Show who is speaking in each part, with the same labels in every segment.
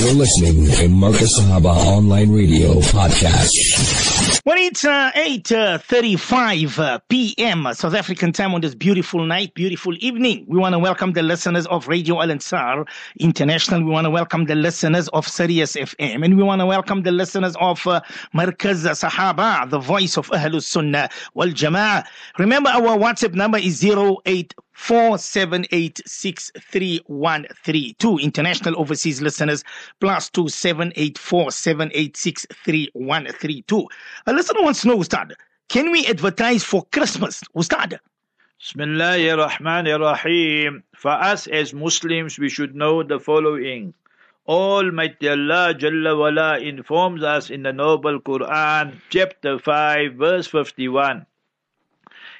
Speaker 1: You're listening to Markaz Sahaba Online Radio Podcast.
Speaker 2: When it's uh, 8.35 uh, p.m. South African time on this beautiful night, beautiful evening, we want to welcome the listeners of Radio Al Ansar International. We want to welcome the listeners of Sirius FM. And we want to welcome the listeners of uh, Markaz Sahaba, the voice of Ahlus Sunnah wal Jama'ah. Remember, our WhatsApp number is 08 four seven eight six three one three two international overseas listeners plus two seven eight four seven eight six three one three two. A listener wants to know, Ustad, can we advertise for Christmas, Ustad?
Speaker 3: Bismillahir Rahmanir Rahim. For us as Muslims, we should know the following. Almighty Allah Jalla Wala informs us in the Noble Quran, chapter 5, verse 51.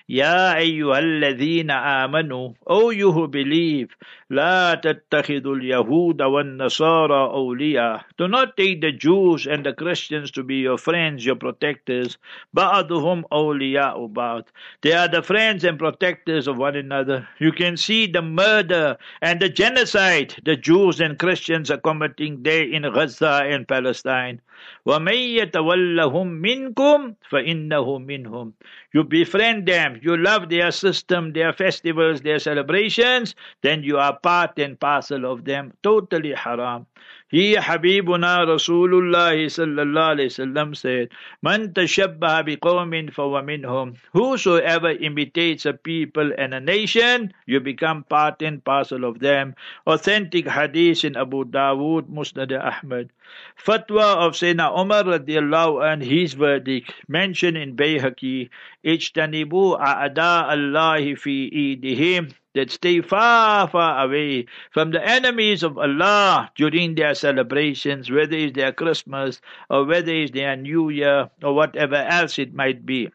Speaker 3: يا أيها الذين آمنوا O you who believe لا تتخذوا اليهود والنصارى أولياء Do not take the Jews and the Christians to be your friends, your protectors بعضهم أولياء بعض They are the friends and protectors of one another. You can see the murder and the genocide the Jews and Christians are committing there in Gaza and Palestine. وَمَن يَتَوَلَّهُم مِّنكُمْ فَإِنَّهُ مِنْهُمْ You befriend them, you love their system, their festivals, their celebrations, then you are part and parcel of them. Totally haram. He Habibuna Rasulullah sallallahu alayhi wasallam said, Man tashabbaha biqawmin fawa minhum. Whosoever imitates a people and a nation, you become part and parcel of them. Authentic hadith in Abu Dawood, Musnad Ahmad. Fatwa of Sayyidina Umar radiallahu and his verdict mentioned in Bayhaqi, Ijtanibu a'ada Allahi fi idihim that stay far, far away from the enemies of Allah during their celebrations, whether it's their Christmas or whether it's their New Year or whatever else it might be.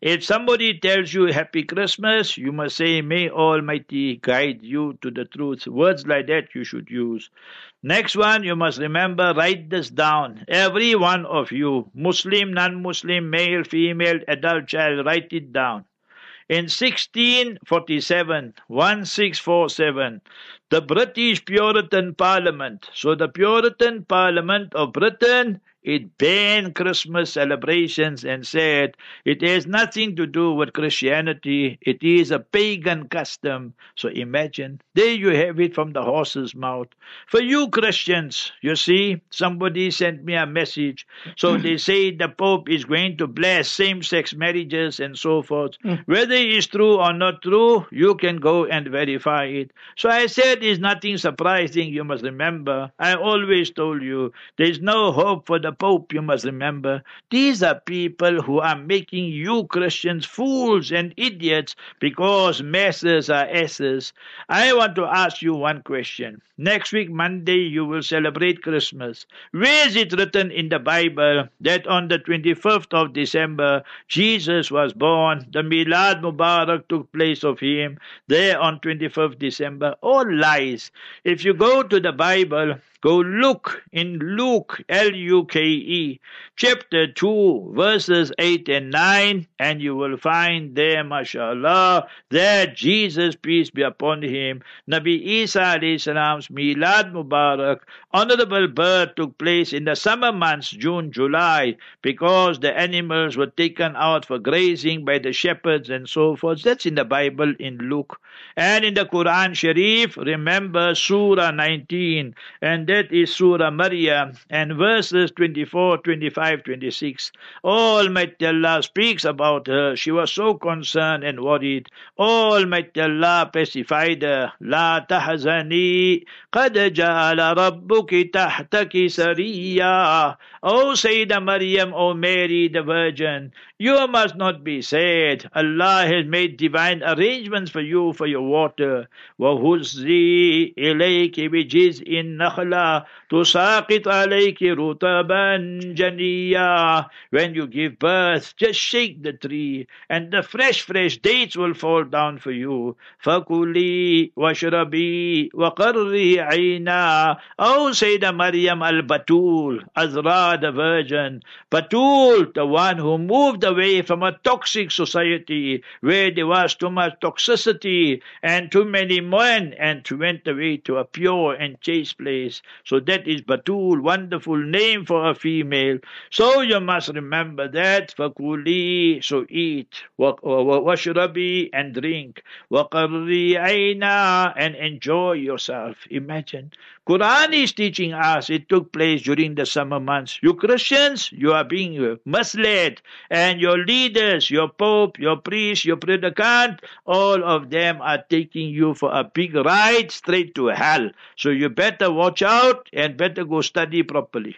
Speaker 3: If somebody tells you Happy Christmas, you must say, May Almighty guide you to the truth. Words like that you should use. Next one, you must remember, write this down. Every one of you, Muslim, non Muslim, male, female, adult child, write it down. In 1647, 1647, the British Puritan Parliament, so the Puritan Parliament of Britain it banned Christmas celebrations and said it has nothing to do with Christianity. It is a pagan custom. So imagine, there you have it from the horse's mouth. For you Christians, you see, somebody sent me a message. So they say the Pope is going to bless same sex marriages and so forth. Mm. Whether it is true or not true, you can go and verify it. So I said it's nothing surprising, you must remember. I always told you there is no hope for the the Pope, you must remember. These are people who are making you Christians fools and idiots because masses are asses. I want to ask you one question. Next week, Monday, you will celebrate Christmas. Where is it written in the Bible that on the 25th of December, Jesus was born? The Milad Mubarak took place of him there on 25th December. All lies. If you go to the Bible, Go look in Luke, L U K E, chapter 2, verses 8 and 9, and you will find there, mashallah, that Jesus, peace be upon him, Nabi Isa salam's Milad Mubarak, honorable birth took place in the summer months, June, July, because the animals were taken out for grazing by the shepherds and so forth. That's in the Bible in Luke. And in the Quran Sharif, remember Surah 19, and that is Surah Maryam and verses 24, 25, 26. Almighty Allah speaks about her. She was so concerned and worried. Almighty Allah pacified her. La تحزني قد ja'ala rabbuki تحتك sariya. O Sayyidah Maryam, O Mary the Virgin, you must not be sad. Allah has made divine arrangements for you for your water. وَهُزِّي إِلَيْكِ بِجِزْءِ النَّخْلَةِ تُسَاقِطْ عَلَيْكِ رُطَبًا جَنِيًّا When you give birth, just shake the tree, and the fresh, fresh dates will fall down for you. فَكُلِي وَاشْرَبِي وَقَرِّي عَيْنًا O Sayyidah Maryam al-Batul, Azra the Virgin, Batul, the one who moved away from a toxic society where there was too much toxicity and too many men and went away to a pure and chaste place. So that is Batul, wonderful name for a female. So you must remember that. Fakuli, so eat. Washrabi, and drink. Waqarri aina, and enjoy yourself. Imagine. Quran is teaching us it took place during the summer months. You Christians, you are being misled. And your leaders, your Pope, your priest, your predicant, all of them are taking you for a big ride straight to hell. So you better watch out and better go study properly.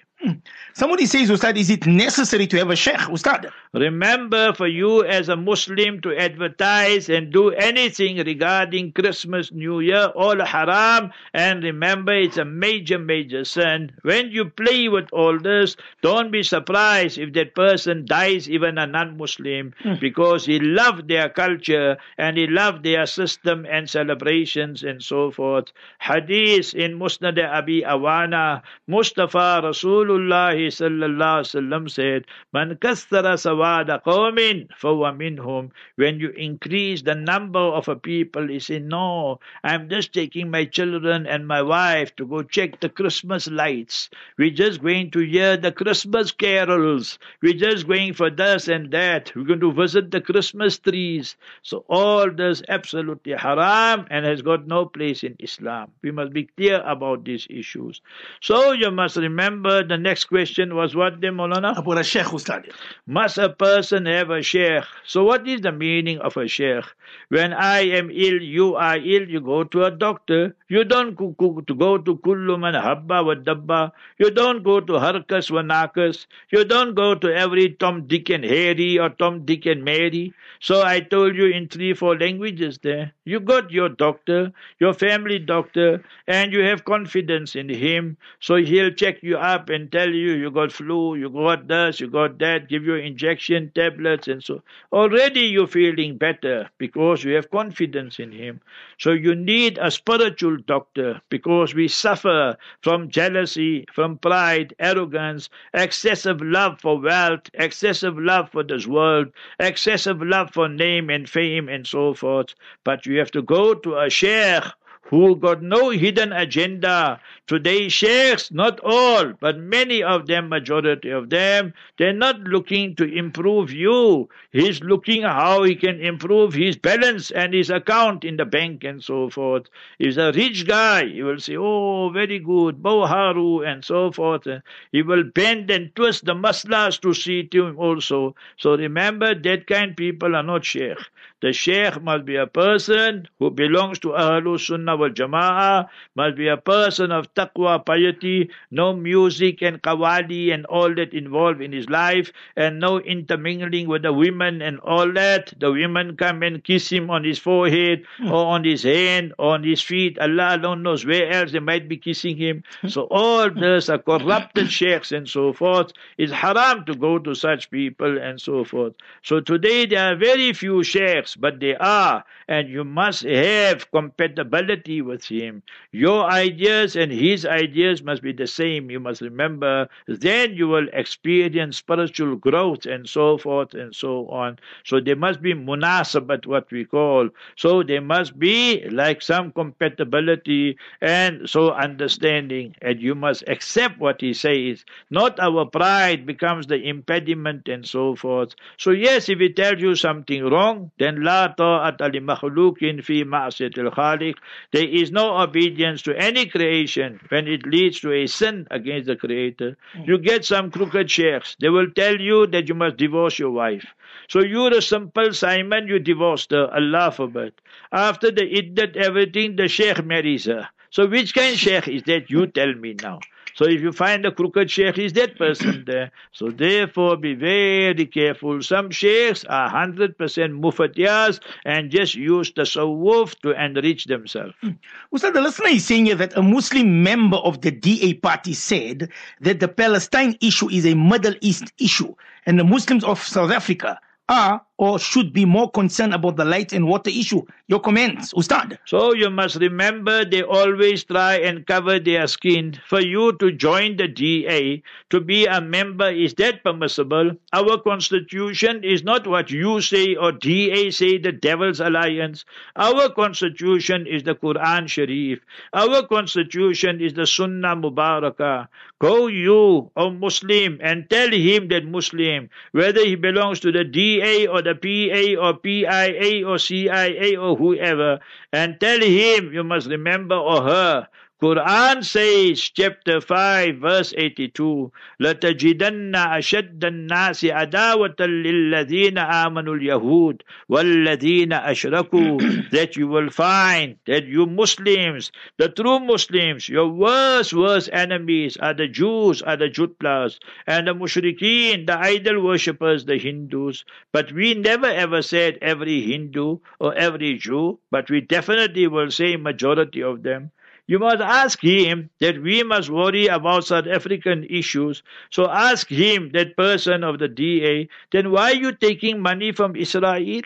Speaker 2: Somebody says, Ustad, is it necessary to have a sheikh, Ustad?
Speaker 3: Remember, for you as a Muslim to advertise and do anything regarding Christmas, New Year, all haram. And remember, it's a major, major sin. When you play with all this, don't be surprised if that person dies, even a non Muslim, mm. because he loved their culture and he loved their system and celebrations and so forth. Hadith in Musnad Abi Awana, Mustafa Rasul Rasulullah sallallahu wasallam said, "Man kasara sawada qawmin fawa minhum." When you increase the number of a people, he said, "No, I'm just taking my children and my wife to go check the Christmas lights. We're just going to hear the Christmas carols. We're just going for this and that. We're going to visit the Christmas trees." So all this absolutely haram and has got no place in Islam. We must be clear about these issues. So you must remember the next question was what then, Molana?
Speaker 2: About a sheikh, Ustad.
Speaker 3: Must a person have a sheikh? So what is the meaning of a sheikh? When I am ill, you are ill, you go to a doctor. You don't go, to go to kullu man habba wa dabba. You don't go to harkas wa nakas. You don't go to every Tom, Dick and Harry or Tom, Dick and Mary. So I told you in three, four languages there. You got your doctor, your family doctor, and you have confidence in him. So he'll check you up and tell you you got flu, you got this, you got that, give you injection tablets and so. Already you're feeling better because you have confidence in him. So you need a spiritual doctor because we suffer from jealousy, from pride, arrogance, excessive love for wealth, excessive love for this world, excessive love for name and fame and so forth. But you have to go to a sheikh who got no hidden agenda. Today, sheikhs, not all, but many of them, majority of them, they're not looking to improve you. He's looking how he can improve his balance and his account in the bank and so forth. He's a rich guy. He will say, oh, very good, boharu and so forth. He will bend and twist the maslas to see to him also. So remember, that kind people are not sheikh. The sheikh must be a person who belongs to Ahlul Sunnah wal Jama'ah, must be a person of taqwa, piety, no music and qawali and all that involved in his life, and no intermingling with the women and all that. The women come and kiss him on his forehead hmm. or on his hand or on his feet. Allah alone knows where else they might be kissing him. Hmm. So all this are corrupted sheikhs and so forth. It's haram to go to such people and so forth. So today there are very few sheikhs but they are, and you must have compatibility with him. Your ideas and his ideas must be the same. You must remember, then you will experience spiritual growth and so forth and so on. So there must be munasabat, what we call. So there must be like some compatibility and so understanding, and you must accept what he says. Not our pride becomes the impediment and so forth. So yes, if he tells you something wrong, then لا طاعة لمخلوق في معصية الخالق. There is no obedience to any creation when it leads to a sin against the Creator. You get some crooked sheikhs. They will tell you that you must divorce your wife. So you're a simple Simon, you divorced her. Allah forbid. After the iddat, everything, the sheikh marries her. So which kind of sheikh is that? You tell me now. So if you find a crooked sheikh, is that person there. So therefore, be very careful. Some sheikhs are 100% mufatiyas and just use the sawuf to enrich themselves.
Speaker 2: Mm. Ustad, the listener is saying here that a Muslim member of the DA party said that the Palestine issue is a Middle East issue and the Muslims of South Africa are or should be more concerned about the light and water issue? Your comments, Ustad.
Speaker 3: So you must remember they always try and cover their skin. For you to join the DA, to be a member, is that permissible? Our constitution is not what you say or DA say, the devil's alliance. Our constitution is the Quran Sharif. Our constitution is the Sunnah Mubarakah. Go you, O Muslim, and tell him that Muslim, whether he belongs to the DA or the PA or PIA or CIA or whoever, and tell him, you must remember, or her, Quran says, chapter 5, verse 82, لَتَجِدَنَّ أَشَدَّ النَّاسِ عَدَاوَةً لِلَّذِينَ آمَنُوا الْيَهُودِ وَالَّذِينَ أَشْرَكُوا That you will find that you Muslims, the true Muslims, your worst, worst enemies are the Jews, are the Jutlas, and the Mushrikeen, the idol worshippers, the Hindus. But we never ever said every Hindu or every Jew, but we definitely will say majority of them. You must ask him that we must worry about South African issues. So ask him, that person of the DA, then why are you taking money from Israel?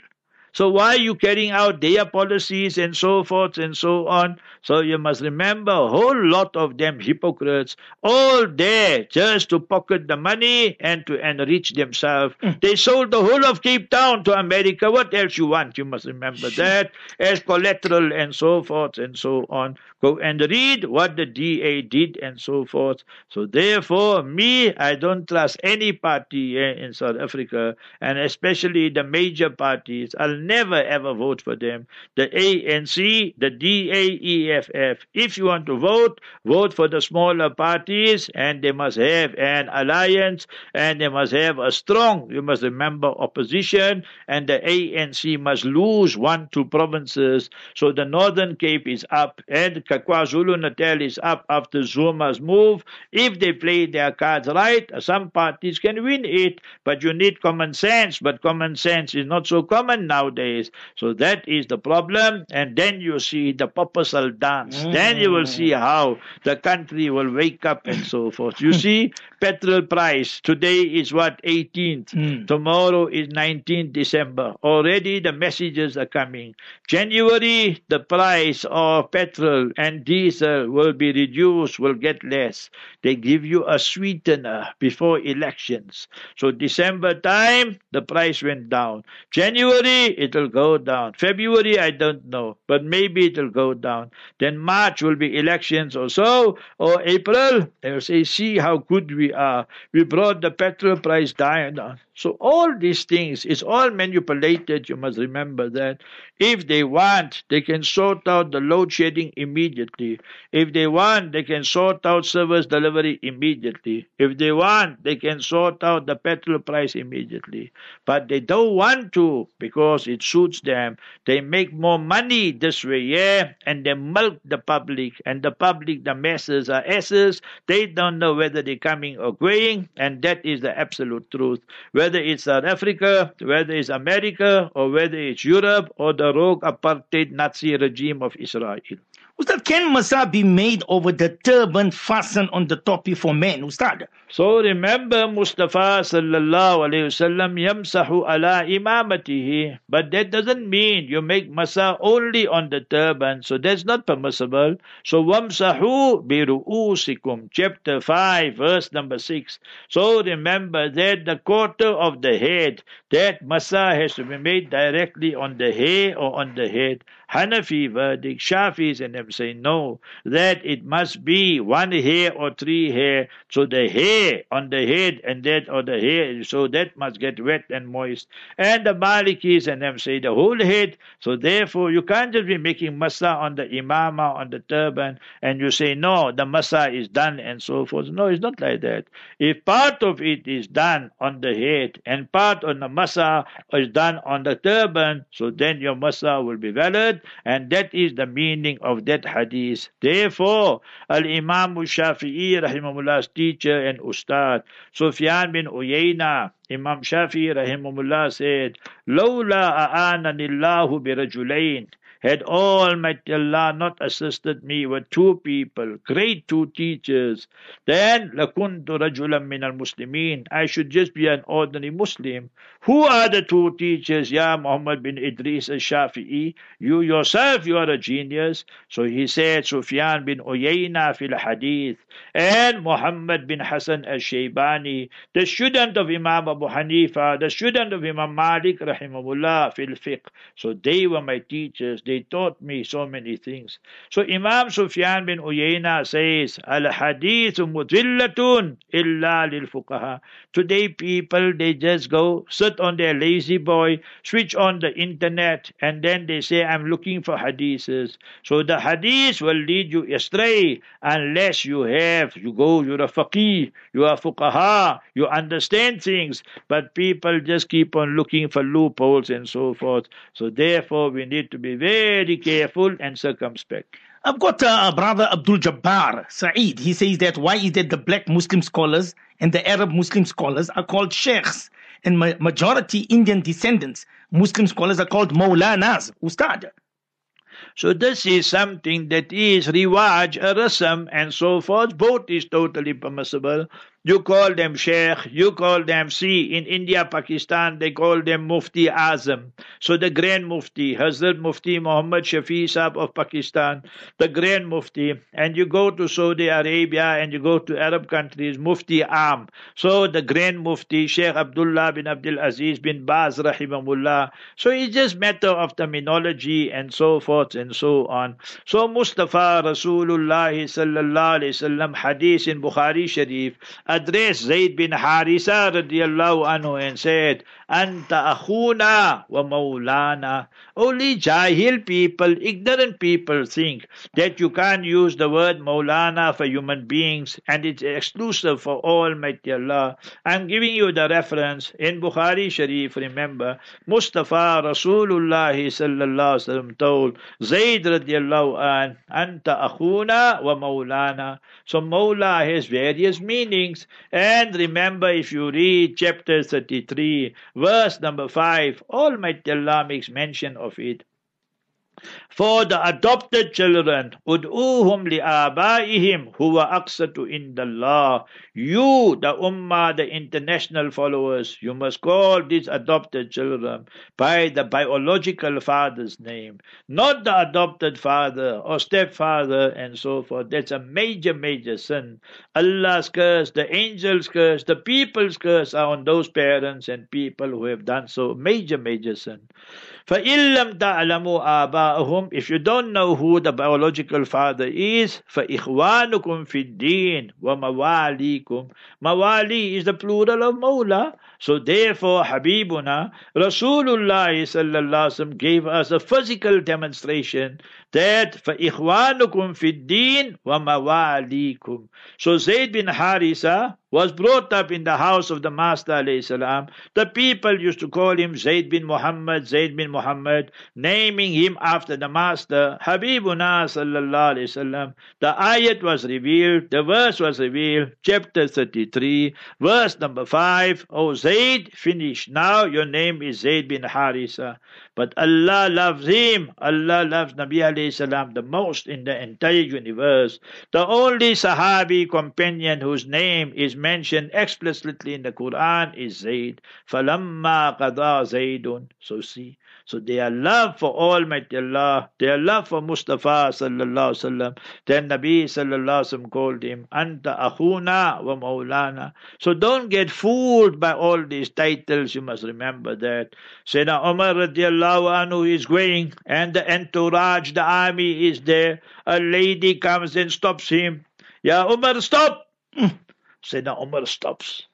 Speaker 3: So why are you carrying out their policies and so forth and so on? So you must remember a whole lot of them hypocrites, all there just to pocket the money and to enrich themselves. Mm. They sold the whole of Cape Town to America. What else you want? You must remember that as collateral and so forth and so on. Go and read what the DA did and so forth. So therefore, me, I don't trust any party in South Africa and especially the major parties. I'll never ever vote for them. The ANC, the DAEFF. If you want to vote, vote for the smaller parties and they must have an alliance and they must have a strong, you must remember, opposition and the ANC must lose one, two provinces. So the Northern Cape is up and KwaZulu Natal is up after Zuma's move. If they play their cards right, some parties can win it, but you need common sense. But common sense is not so common now nowadays. So that is the problem. And then you see the purposeful dance. Mm. Then you will see how the country will wake up and so forth. You see, petrol price today is what 18th. Mm. Tomorrow is 19th December. Already the messages are coming. January, the price of petrol and diesel will be reduced, will get less. They give you a sweetener before elections. So December time, the price went down. January, it'll go down. February, I don't know, but maybe it'll go down. Then March will be elections or so, or April, they'll say, see how good we are. We brought the petrol price down. So all these things is all manipulated. You must remember that. If they want, they can sort out the load shedding immediately. If they want, they can sort out service delivery immediately. If they want, they can sort out the petrol price immediately. But they don't want to because it suits them. They make more money this way, yeah, and they milk the public. And the public, the masses are asses. They don't know whether they're coming or going, and that is the absolute truth. Whether it's South Africa, whether it's America, or whether it's Europe or the rogue apartheid Nazi regime of Israel.
Speaker 2: Ustad, can masa be made over the turban fastened on the topi for men? Ustad.
Speaker 3: So remember Mustafa sallallahu alayhi wasallam yamsahu ala imamatihi. But that doesn't mean you make masa only on the turban. So that's not permissible. So wamsahu biru'usikum. Chapter 5 verse number 6. So remember that the quarter of the head, that masa has to be made directly on the hair or on the head. Hanafi verdict, Shafis and them say no, that it must be one hair or three hair. So the hair on the head and that or the hair, so that must get wet and moist. And the Malikis and them say the whole head. So therefore you can't just be making masa on the imama, on the turban, and you say no, the masa is done and so forth. No, it's not like that. If part of it is done on the head and part on the masa is done on the turban, so then your masa will be valid and that is the meaning of that hadith. Therefore, Al Imam Shafi'i, rahimahullah's teacher and ustad, Sufyan bin Uyayna, Imam Shafi'i, rahimahullah, said, Lola Aana Nillahu Birajulain. Had Almighty Allah not assisted me with two people, great two teachers, then لَكُنْتُ رَجُلًا مِنَ الْمُسْلِمِينَ I should just be an ordinary Muslim. Who are the two teachers? Ya Muhammad bin Idris al-Shafi'i. You yourself, you are a genius. So he said, Sufyan bin Uyayna fil hadith. And Muhammad bin Hassan al-Shaybani, the student of Imam Abu Hanifa, the student of Imam Malik rahimahullah fil fiqh. So they were my teachers. They taught me so many things. So Imam Sufyan bin Uyayna says, Al-hadith mudillatun illa lil fuqaha. Today people, they just go sit on their lazy boy, switch on the internet, and then they say, I'm looking for hadiths. So the hadith will lead you astray unless you have, you go, you're a faqih, you are fuqaha, you understand things, but people just keep on looking for loopholes and so forth. So therefore, we need to be very careful and circumspect.
Speaker 2: I've got a brother Abdul Jabbar Saeed. He says that why is it the black Muslim scholars and the Arab Muslim scholars are called sheikhs and ma- majority Indian descendants Muslim scholars are called Maulanas, Ustad.
Speaker 3: So this is something that is riwaj, a rasam, and so forth. Both is totally permissible. You call them Sheikh, you call them see. In India, Pakistan, they call them Mufti Azam. So the Grand Mufti, Hazrat Mufti Muhammad Shafi Saab of Pakistan, the Grand Mufti. And you go to Saudi Arabia and you go to Arab countries, Mufti Am. So the Grand Mufti, Sheikh Abdullah bin Abdul Aziz bin Baz Rahimahullah. So it's just matter of terminology and so forth and so on. So Mustafa Rasulullah sallallahu alayhi wasallam hadith in Bukhari Sharif addressed Zayd bin Harisa radiallahu anhu and said, Anta akhuna wa maulana. Only jahil people, ignorant people think that you can't use the word maulana for human beings and it's exclusive for Almighty Allah. I'm giving you the reference in Bukhari Sharif, remember, Mustafa Rasulullah sallallahu wasallam told Zayd radiallahu an, Anta akhuna wa maulana. So maula has various meanings and remember if you read chapter 33, verse number 5, Almighty Allah makes mention of it. For the adopted children, ud'uhum li'abaihim huwa aqsatu indallah. You, the ummah, the international followers, you must call these adopted children by the biological father's name, not the adopted father or stepfather and so forth. That's a major, major sin. Allah's curse, the angels' curse, the people's curse are on those parents and people who have done so. Major, major sin. فَإِن لَمْ تَعْلَمُوا آبَاءَهُمْ If you don't know who the biological father is, فَإِخْوَانُكُمْ فِي الدِّينِ وَمَوَالِيكُمْ Mawali is the plural of Mawla. So therefore, Habibuna, Rasulullah sallallahu gave us a physical demonstration that فَإِخْوَانُكُمْ فِي الدِّينِ وَمَوَالِيكُمْ So Zayd bin Harisa was brought up in the house of the Master salam. The people used to call him Zayd bin Muhammad, Zayd bin Muhammad, naming him after the Master, Habibuna sallallahu alayhi wasallam. The ayat was revealed, the verse was revealed, chapter 33, verse number 5. Oh Zayd, finish now, your name is Zayd bin Harisa. But Allah loves him. Allah loves Nabi alayhi salam the most in the entire universe. The only Sahabi companion whose name is mentioned explicitly in the Quran is Zayd. فَلَمَّا قَضَى زَيْدٌ So see, so their love for Almighty Allah, their love for Mustafa sallallahu alaihi wasallam, then Nabi sallallahu alaihi wasallam called him Anta akhuna wa maulana. So don't get fooled by all these titles. You must remember that. Sayyidina Umar radiallahu anhu is going, and the entourage, the army is there. A lady comes and stops him. Ya Umar, stop! Hmm. Sayyidina Umar stops.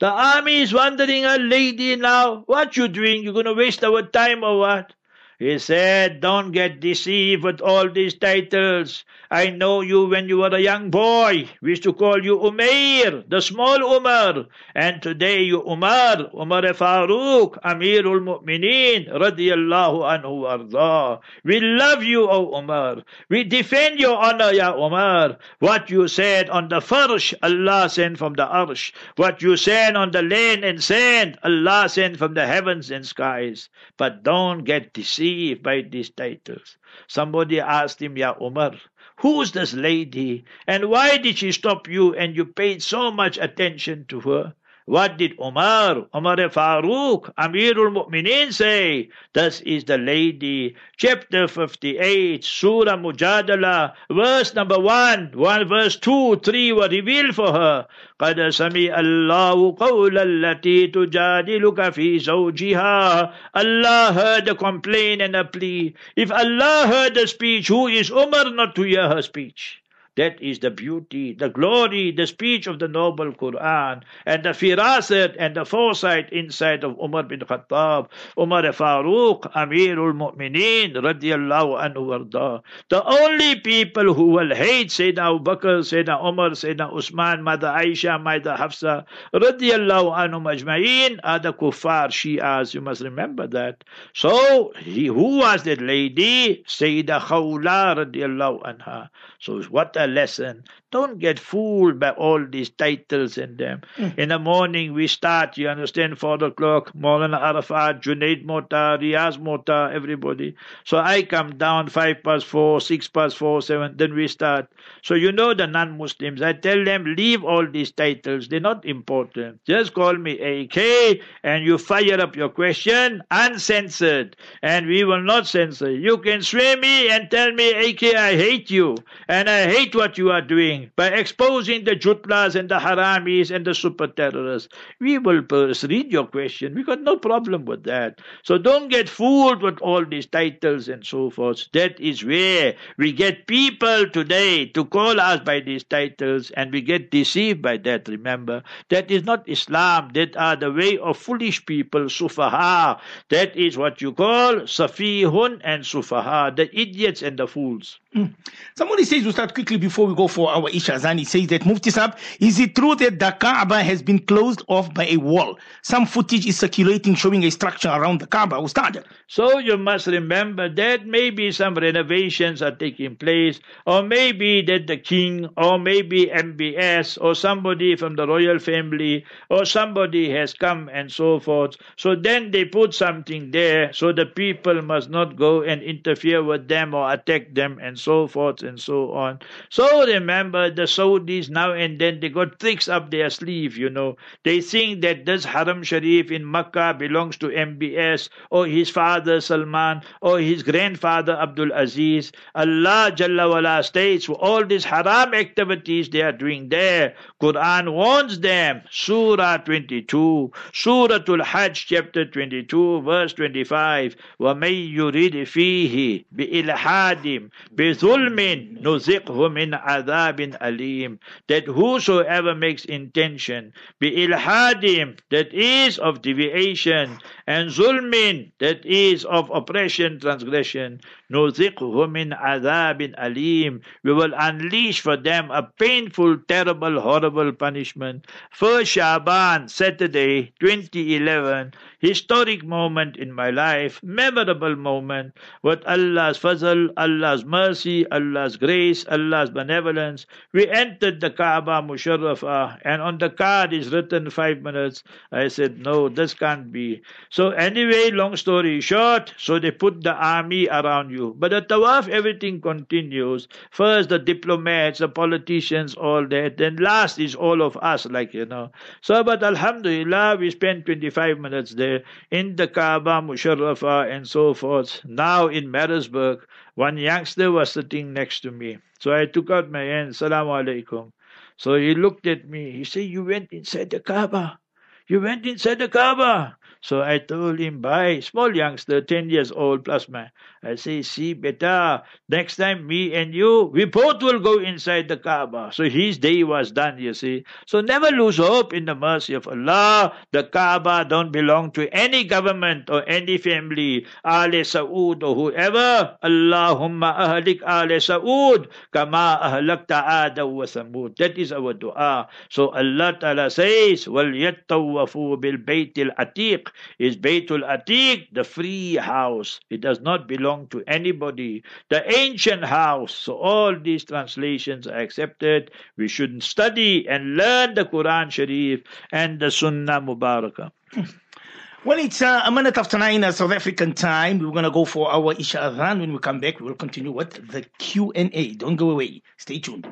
Speaker 3: The army is wondering, a lady now, what you doing? You're gonna waste our time or what? He said, Don't get deceived with all these titles. I know you when you were a young boy. We used to call you Umair, the small Umar. And today you Umar, Umar Farooq, Amirul Mu'mineen, radiyallahu anhu arda. We love you, O Umar. We defend your honor, Ya Umar. What you said on the farsh, Allah sent from the arsh. What you said on the land and sand, Allah sent from the heavens and skies. But don't get deceived deceived by these titles. Somebody asked him, Ya Umar, who's this lady and why did she stop you and you paid so much attention to her? What did Umar, Umar Farooq, Amirul Mu'mineen say? This is the lady. Chapter 58, Surah Mujadala, verse number 1, 1 verse 2, 3 were revealed for her. قد سمع الله قول التي تجادلك في زوجها Allah heard a complaint and a plea. If Allah heard the speech, who is Umar not to hear her speech? That is the beauty, the glory, the speech of the noble Quran, and the firasat and the foresight inside of Umar bin Khattab, Umar Farooq, Amirul Mu'mineen, radiallahu anhu warda. The only people who will hate Sayyidina Abu Bakr, Sayyidina Umar, Sayyidina Usman, Mother Aisha, Mother Hafsa, radiallahu anhu majma'een, are the kuffar Shias. You must remember that. So, he, who was that lady? Sayyida Khawla, radiallahu anha. So, what a lesson. Don't get fooled by all these titles in them. Mm. In the morning, we start, you understand, 4 o'clock, Maulana Arafat, Junaid Mota, Riaz Mota, everybody. So I come down 5 past 4, 6 past 4, 7, then we start. So you know the non Muslims, I tell them, leave all these titles, they're not important. Just call me AK and you fire up your question uncensored, and we will not censor. You can swear me and tell me, AK, I hate you, and I hate what you are doing by exposing the jutlas and the haramis and the super terrorists. We will read your question. We got no problem with that. So don't get fooled with all these titles and so forth. That is where we get people today to call us by these titles and we get deceived by that. Remember, that is not Islam. That are the way of foolish people, sufaha. That is what you call safihun and sufaha, the idiots and the fools.
Speaker 2: Mm. Somebody says, start quickly before we go for our Ishazan. He says that Mufti Sab, is it true that the Kaaba has been closed off by a wall? Some footage is circulating showing a structure around the Kaaba. Ustad.
Speaker 3: So you must remember that maybe some renovations are taking place, or maybe that the king, or maybe MBS, or somebody from the royal family, or somebody has come and so forth. So then they put something there, so the people must not go and interfere with them or attack them and so forth and so on. So remember, the Saudis now and then they got tricks up their sleeve, you know. They think that this Haram Sharif in Makkah belongs to MBS or his father Salman or his grandfather Abdul Aziz. Allah Jalla wala states all these haram activities they are doing there. Quran warns them. Surah 22, Surah Al-Hajj chapter 22 verse 25. وَمَن يُرِدْ فِيهِ بِإِلْحَادٍ بِظُلْمٍ نُزِقْهُ مِنْ min adabin alim, that whosoever makes intention, bi ilhadim, that is of deviation, and zulmin, that is of oppression, transgression, nuziqhu min adabin alim, we will unleash for them a painful, terrible, horrible punishment. First Shaban, Saturday, 2011, historic moment in my life, memorable moment, with Allah's fazl, Allah's mercy, Allah's grace, Allah's benevolence. We entered the Kaaba Musharrafah, and on the card is written five minutes. I said, no, this can't be. So anyway, long story short, so they put the army around you. But at Tawaf, everything continues. First, the diplomats, the politicians, all that. Then last is all of us, like, you know. So, but Alhamdulillah, we spent 25 minutes there in the Kaaba, Musharrafah, and so forth. Now in Maritzburg, one youngster was sitting next to me. So I took out my hand, Salaam alaikum. So he looked at me. He said, You went inside the Kaaba. You went inside the Kaaba. So I told him, bye, small youngster, 10 years old plus man. I say, see, beta, next time me and you, we both will go inside the Kaaba. So his day was done, you see. So never lose hope in the mercy of Allah. The Kaaba don't belong to any government or any family, Ali Saud or whoever. Allahumma ahlik Ali Saud kama ahlakta Ada wa Samud. That is our dua. So Allah Ta'ala says, وَلْيَتَّوَّفُوا بِالْبَيْتِ الْعَتِيقِ is Baytul Atiq, the free house. It does not belong to anybody. The ancient house. So all these translations are accepted. We should study and learn the Quran Sharif and the Sunnah Mubarakah.
Speaker 2: Well, it's uh, a minute after nine uh, South African time. We're going to go for our Isha Adhan. When we come back, we will continue with the Q&A. Don't go away. Stay tuned.